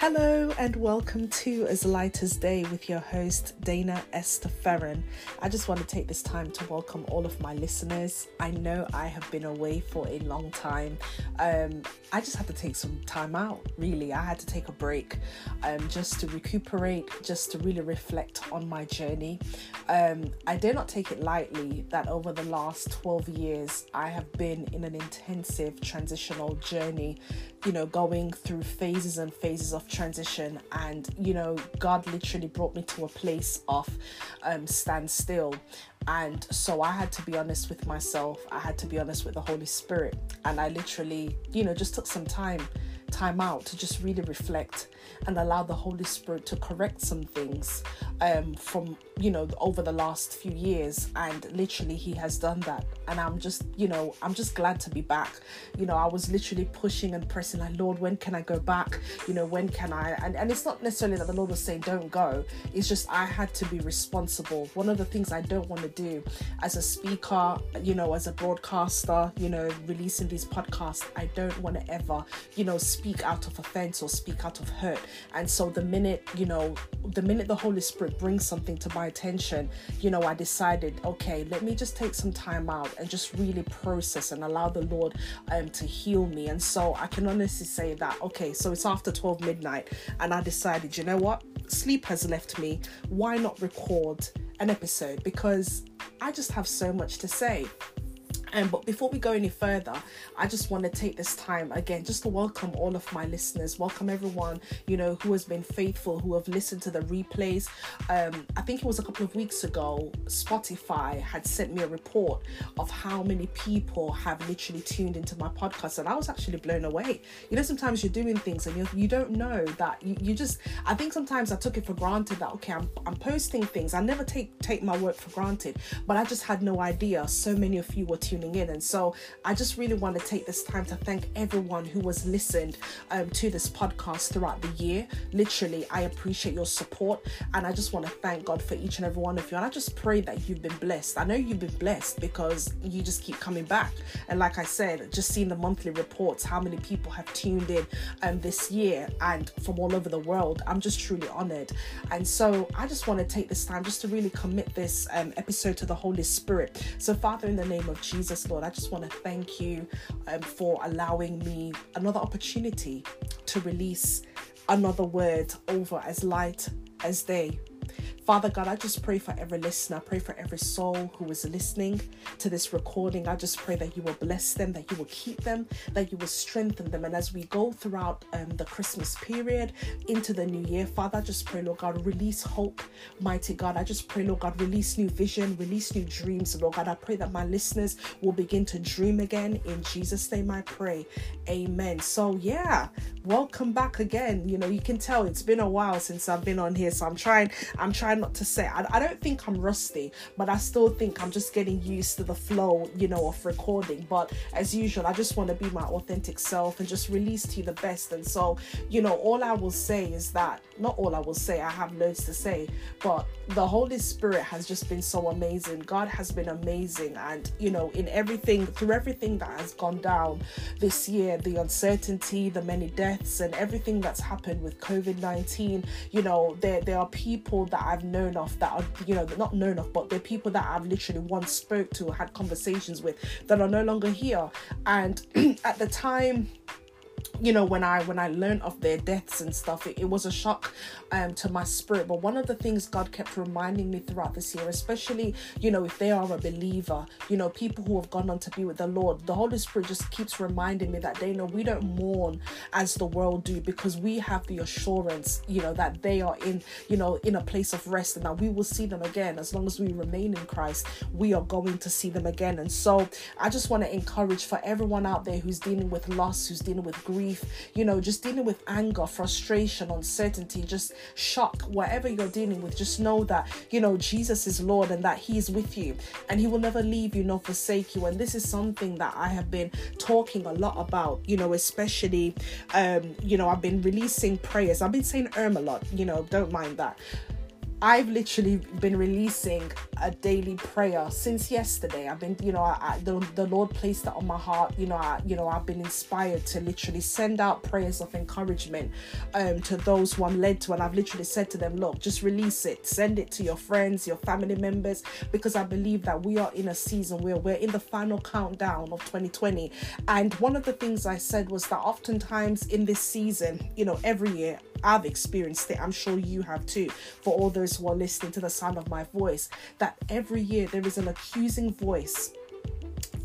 Hello and welcome to As Light as Day with your host Dana Esther Ferren. I just want to take this time to welcome all of my listeners. I know I have been away for a long time. Um, I just had to take some time out, really. I had to take a break um, just to recuperate, just to really reflect on my journey. Um, I dare not take it lightly that over the last 12 years, I have been in an intensive transitional journey, you know, going through phases and phases of transition and you know god literally brought me to a place of um standstill. And so i had to be honest with myself. I had to be honest with the holy spirit. And i literally you know just took some time time out to just really reflect and allow the Holy Spirit to correct some things um, from, you know, over the last few years. And literally, He has done that. And I'm just, you know, I'm just glad to be back. You know, I was literally pushing and pressing, like, Lord, when can I go back? You know, when can I? And, and it's not necessarily that the Lord was saying, don't go. It's just I had to be responsible. One of the things I don't want to do as a speaker, you know, as a broadcaster, you know, releasing these podcasts, I don't want to ever, you know, speak out of offense or speak out of hurt. And so the minute, you know, the minute the Holy Spirit brings something to my attention, you know, I decided, okay, let me just take some time out and just really process and allow the Lord um, to heal me. And so I can honestly say that, okay, so it's after 12 midnight, and I decided, you know what, sleep has left me. Why not record an episode? Because I just have so much to say. Um, but before we go any further, I just want to take this time again just to welcome all of my listeners, welcome everyone you know who has been faithful, who have listened to the replays. Um, I think it was a couple of weeks ago, Spotify had sent me a report of how many people have literally tuned into my podcast, and I was actually blown away. You know, sometimes you're doing things and you you don't know that you, you just. I think sometimes I took it for granted that okay, I'm I'm posting things. I never take take my work for granted, but I just had no idea so many of you were tuning tuning in. And so I just really want to take this time to thank everyone who has listened um, to this podcast throughout the year. Literally, I appreciate your support and I just want to thank God for each and every one of you. And I just pray that you've been blessed. I know you've been blessed because you just keep coming back. And like I said, just seeing the monthly reports, how many people have tuned in um, this year and from all over the world, I'm just truly honored. And so I just want to take this time just to really commit this um, episode to the Holy Spirit. So, Father, in the name of Jesus, Jesus, Lord, I just want to thank you um, for allowing me another opportunity to release another word over as light as day. Father God, I just pray for every listener. I pray for every soul who is listening to this recording. I just pray that you will bless them, that you will keep them, that you will strengthen them. And as we go throughout um, the Christmas period into the new year, Father, I just pray, Lord God, release hope, mighty God. I just pray, Lord God, release new vision, release new dreams. Lord God, I pray that my listeners will begin to dream again. In Jesus' name I pray. Amen. So, yeah, welcome back again. You know, you can tell it's been a while since I've been on here. So I'm trying, I'm trying not to say. I, I don't think I'm rusty, but I still think I'm just getting used to the flow, you know, of recording. But as usual, I just want to be my authentic self and just release to you the best. And so, you know, all I will say is that, not all I will say, I have loads to say, but the Holy Spirit has just been so amazing. God has been amazing. And, you know, in everything, through everything that has gone down this year, the uncertainty, the many deaths, and everything that's happened with COVID 19, you know, there, there are people that I've known of that are, you know, not known of, but they're people that I've literally once spoke to, had conversations with that are no longer here. And at the time, you know when i when i learned of their deaths and stuff it, it was a shock um to my spirit. But one of the things god kept reminding me throughout this year especially you know if they are a believer you know people who have gone on to be with the lord the holy spirit just keeps reminding me that they know we don't mourn as the world do because we have the assurance you know that they are in you know in a place of rest and that we will see them again. As long as we remain in christ we are going to see them again. And so i just want to encourage for everyone out there who's dealing with loss who's dealing with grief, you know, just dealing with anger, frustration, uncertainty, just shock, whatever you're dealing with, just know that, you know, Jesus is Lord and that He is with you and He will never leave you nor forsake you. And this is something that I have been talking a lot about, you know, especially, um, you know, I've been releasing prayers. I've been saying erm a lot, you know, don't mind that I've literally been releasing a daily prayer since yesterday. I've been, you know, I, I, the, the Lord placed that on my heart. You know, I, you know, I've been inspired to literally send out prayers of encouragement um, to those who I'm led to, and I've literally said to them, look, just release it, send it to your friends, your family members, because I believe that we are in a season where we're in the final countdown of 2020. And one of the things I said was that oftentimes in this season, you know, every year I've experienced it. I'm sure you have too. For all those who are listening to the sound of my voice, that every year there is an accusing voice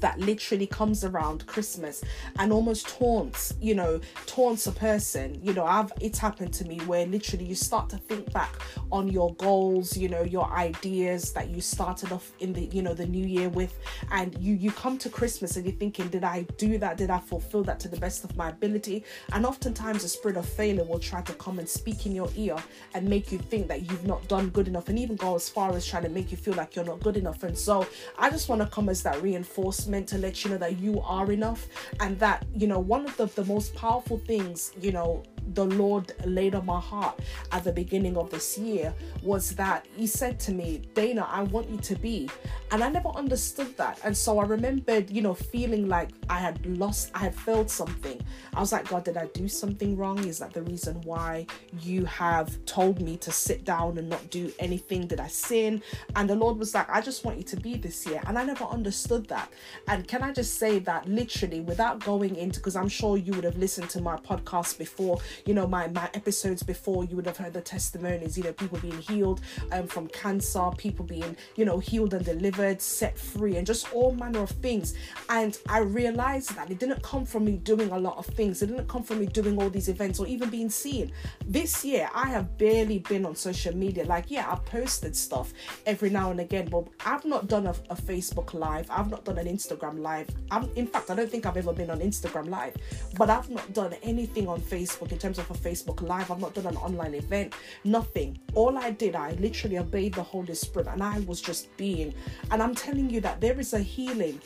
that literally comes around Christmas and almost taunts, you know, taunts a person. You know, I've it's happened to me where literally you start to think back on your goals, you know, your ideas that you started off in the, you know, the new year with, and you you come to Christmas and you're thinking, did I do that? Did I fulfill that to the best of my ability? And oftentimes the spirit of failure will try to come and speak in your ear and make you think that you've not done good enough and even go as far as trying to make you feel like you're not good enough. And so I just want to come as that reinforcement meant to let you know that you are enough and that you know one of the, the most powerful things you know the Lord laid on my heart at the beginning of this year was that He said to me, Dana, I want you to be. And I never understood that. And so I remembered, you know, feeling like I had lost, I had failed something. I was like, God, did I do something wrong? Is that the reason why you have told me to sit down and not do anything? Did I sin? And the Lord was like, I just want you to be this year. And I never understood that. And can I just say that literally without going into, because I'm sure you would have listened to my podcast before, you know, my, my episodes before, you would have heard the testimonies, you know, people being healed um, from cancer, people being, you know, healed and delivered, set free, and just all manner of things. And I realized that it didn't come from me doing a lot of things, it didn't come from me doing all these events or even being seen. This year, I have barely been on social media. Like, yeah, I've posted stuff every now and again, but I've not done a, a Facebook live, I've not done an Instagram live. I'm, in fact, I don't think I've ever been on Instagram live, but I've not done anything on Facebook terms of a Facebook Live. I've not done an online event, nothing. All I did, I literally obeyed the Holy Spirit and I was just being. And I'm telling you that there is a healing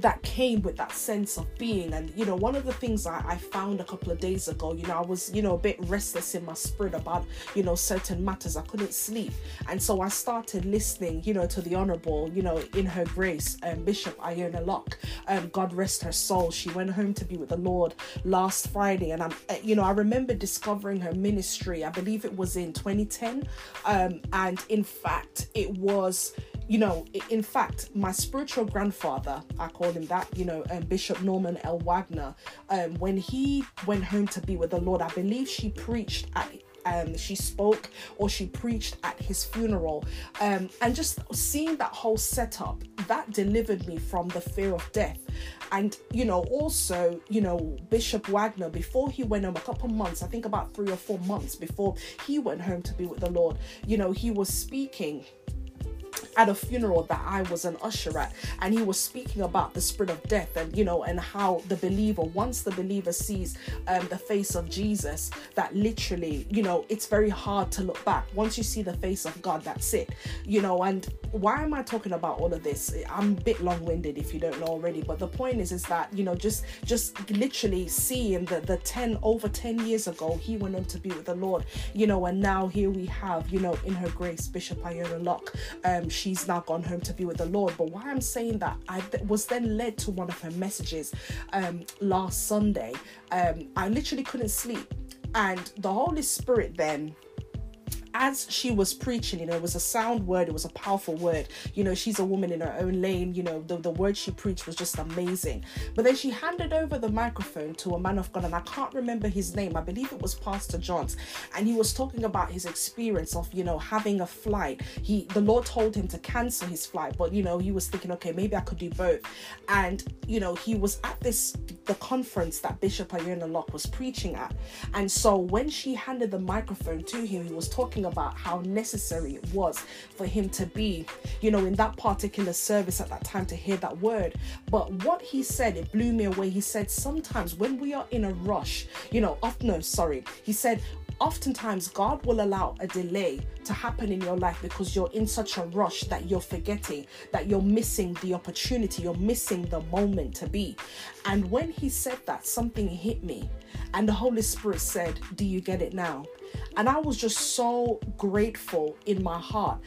that came with that sense of being. And you know, one of the things I, I, found a couple of days ago, you know, I was, you know, a bit restless in my spirit about, you know, certain matters. I couldn't sleep. And so I started listening, you know, to the Honorable, you know, in her grace, um, Bishop Iona Locke. Um, God rest her soul. She went home to be with the Lord last Friday. And I'm, uh, you know, I remember discovering her ministry. I believe it was in 2010. Um, and in fact, it was you know, in fact, my spiritual grandfather, I call him that, you know, um, Bishop Norman L. Wagner, um, when he went home to be with the Lord, I believe she preached at um, she spoke or she preached at his funeral. Um, and just seeing that whole setup, that delivered me from the fear of death. And, you know, also, you know, Bishop Wagner, before he went home, a couple months, I think about three or four months before he went home to be with the Lord, you know, he was speaking at a funeral that I was an usher at, and he was speaking about the spirit of death and you know, and how the believer, once the believer sees um, the face of Jesus, that literally, you know, it's very hard to look back. Once you see the face of God, that's it, you know. And why am I talking about all of this? I'm a bit long-winded if you don't know already, but the point is, is that you know, just just literally seeing the the ten over ten years ago, he went on to be with the Lord, you know, and now here we have, you know, in her grace, Bishop Iona Locke. Um, she's now gone home to be with the Lord. But why I'm saying that, I was then led to one of her messages um, last Sunday. Um, I literally couldn't sleep. And the Holy Spirit then as she was preaching, you know, it was a sound word, it was a powerful word. You know, she's a woman in her own lane, you know, the, the word she preached was just amazing. But then she handed over the microphone to a man of God, and I can't remember his name. I believe it was Pastor Johns, and he was talking about his experience of, you know, having a flight. He the Lord told him to cancel his flight, but you know, he was thinking, okay, maybe I could do both. And you know, he was at this the conference that Bishop Iona Locke was preaching at. And so when she handed the microphone to him, he was talking about how necessary it was for him to be, you know, in that particular service at that time to hear that word. But what he said, it blew me away. He said, sometimes when we are in a rush, you know, often, no, sorry, he said, oftentimes God will allow a delay to happen in your life because you're in such a rush that you're forgetting, that you're missing the opportunity, you're missing the moment to be. And when he said that, something hit me. And the Holy Spirit said, Do you get it now? And I was just so grateful in my heart.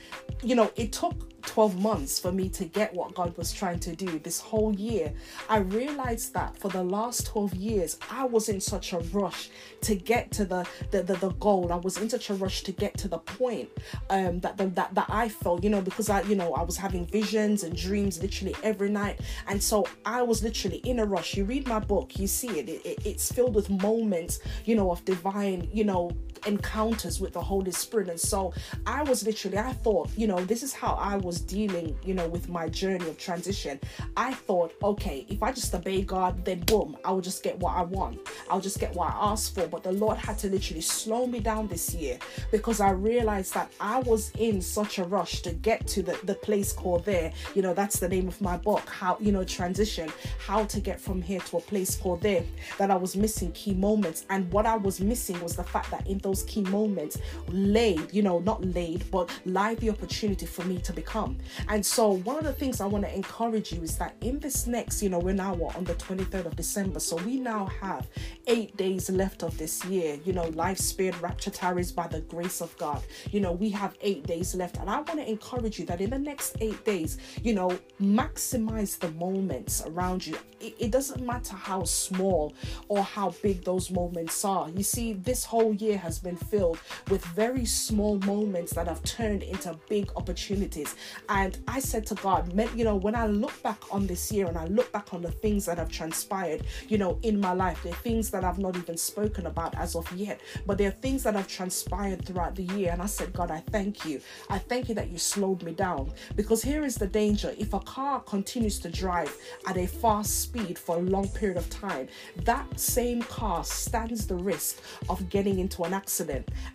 You know, it took 12 months for me to get what God was trying to do this whole year. I realized that for the last 12 years, I was in such a rush to get to the the, the, the goal. I was in such a rush to get to the point um, that, the, that that I felt, you know, because I, you know, I was having visions and dreams literally every night. And so I was literally in a rush. You read my book, you see it, it, it it's filled with moments, you know, of divine, you know, encounters with the Holy Spirit. And so I was literally, I thought, you know, this is how I was dealing, you know, with my journey of transition. I thought, okay, if I just obey God, then boom, I will just get what I want. I'll just get what I asked for. But the Lord had to literally slow me down this year because I realized that I was in such a rush to get to the, the place called there. You know, that's the name of my book, how, you know, transition, how to get from here to a place called there, that I was missing key moments. And what I was missing was the fact that in those key moments laid, you know, not laid, but live the opportunity for me to become. And so, one of the things I want to encourage you is that in this next, you know, we're now on the 23rd of December, so we now have eight days left of this year. You know, life spared, rapture tarries by the grace of God. You know, we have eight days left, and I want to encourage you that in the next eight days, you know, maximize the moments around you. It, it doesn't matter how small or how big those moments are. You see, this whole year has been filled with very small moments that have turned into big opportunities. And I said to God, you know, when I look back on this year and I look back on the things that have transpired, you know, in my life, there are things that I've not even spoken about as of yet, but there are things that have transpired throughout the year. And I said, God, I thank you. I thank you that you slowed me down because here is the danger. If a car continues to drive at a fast speed for a long period of time, that same car stands the risk of getting into an accident.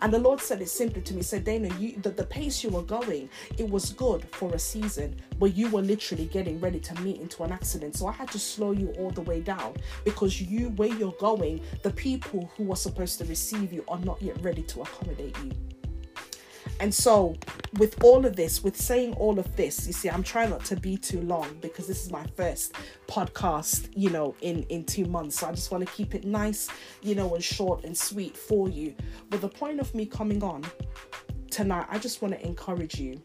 And the Lord said it simply to me, said, Dana, you the, the pace you were going, it was good for a season, but you were literally getting ready to meet into an accident. So I had to slow you all the way down because you where you're going, the people who are supposed to receive you are not yet ready to accommodate you. And so, with all of this, with saying all of this, you see, I'm trying not to be too long because this is my first podcast, you know, in in two months. So I just want to keep it nice, you know, and short and sweet for you. But the point of me coming on tonight, I just want to encourage you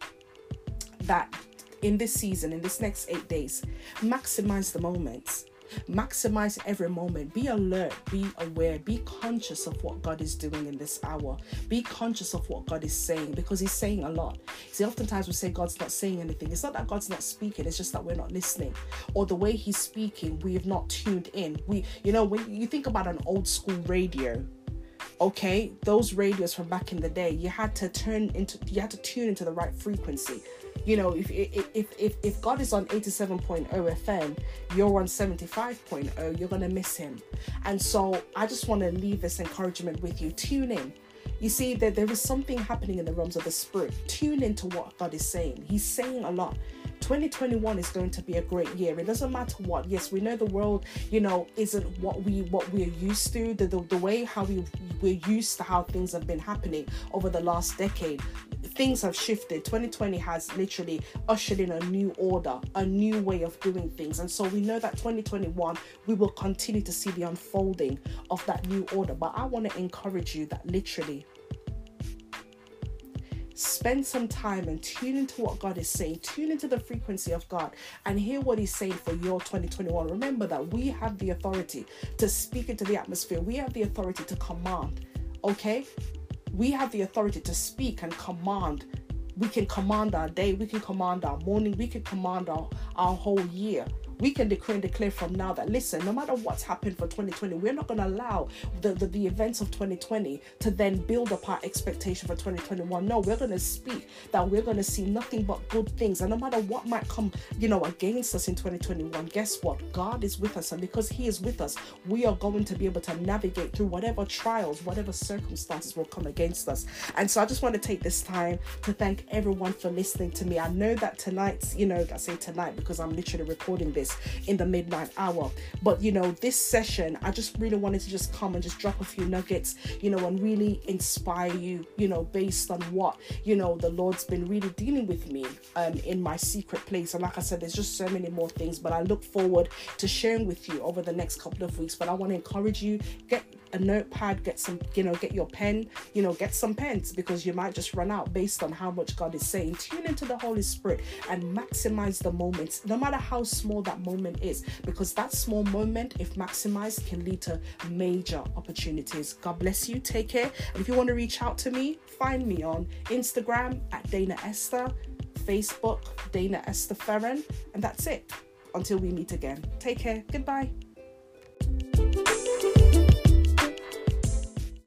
that in this season, in this next eight days, maximize the moments Maximize every moment. Be alert, be aware, be conscious of what God is doing in this hour. Be conscious of what God is saying because He's saying a lot. See, oftentimes we say God's not saying anything. It's not that God's not speaking, it's just that we're not listening. Or the way He's speaking, we have not tuned in. We, you know, when you think about an old school radio, okay those radios from back in the day you had to turn into you had to tune into the right frequency you know if if if if god is on 87.0 fm you're on 75.0 you're gonna miss him. And so i just want to leave this encouragement with you. Tune in. You see that there is something happening in the realms of the spirit. Tune into what god is saying. He's saying a lot 2021 is going to be a great year. It doesn't matter what. Yes, we know the world, you know, isn't what we what we're used to. The the, the way how we we're used to how things have been happening over the last decade. Things have shifted. 2020 has literally ushered in a new order, a new way of doing things. And so we know that 2021 we will continue to see the unfolding of that new order. But I want to encourage you that literally spend some time and tune into what God is saying, tune into the frequency of God, and hear what He's saying for your 2021. Remember that we have the authority to speak into the atmosphere, we have the authority to command, okay? We have the authority to speak and command. We can command our day, we can command our morning, we can command our, our whole year we can decree and declare from now that listen, no matter what's happened for 2020, we're not going to allow the, the, the events of 2020 to then build up our expectation for 2021. No, we're going to speak that we're going to see nothing but good things. And no matter what might come, you know, against us in 2021, guess what? God is with us. And because He is with us, we are going to be able to navigate through whatever trials, whatever circumstances will come against us. And so I just want to take this time to thank everyone for listening to me. I know that tonight's, you know, I say tonight because I'm literally recording this in the midnight hour. But you know, this session, I just really wanted to just come and just drop a few nuggets, you know, and really inspire you, you know, based on what, you know, the Lord's been really dealing with me um, in my secret place. And like I said, there's just so many more things, but I look forward to sharing with you over the next couple of weeks. But I want to encourage you, get a notepad, get some, you know, get your pen, you know, get some pens because you might just run out based on how much God is saying. Tune into the Holy Spirit and maximize the moments, no matter how small that moment is, because that small moment, if maximized, can lead to major opportunities. God bless you. Take care. And if you want to reach out to me, find me on Instagram at Dana Esther, Facebook, Dana Esther Ferren, and that's it. Until we meet again. Take care. Goodbye.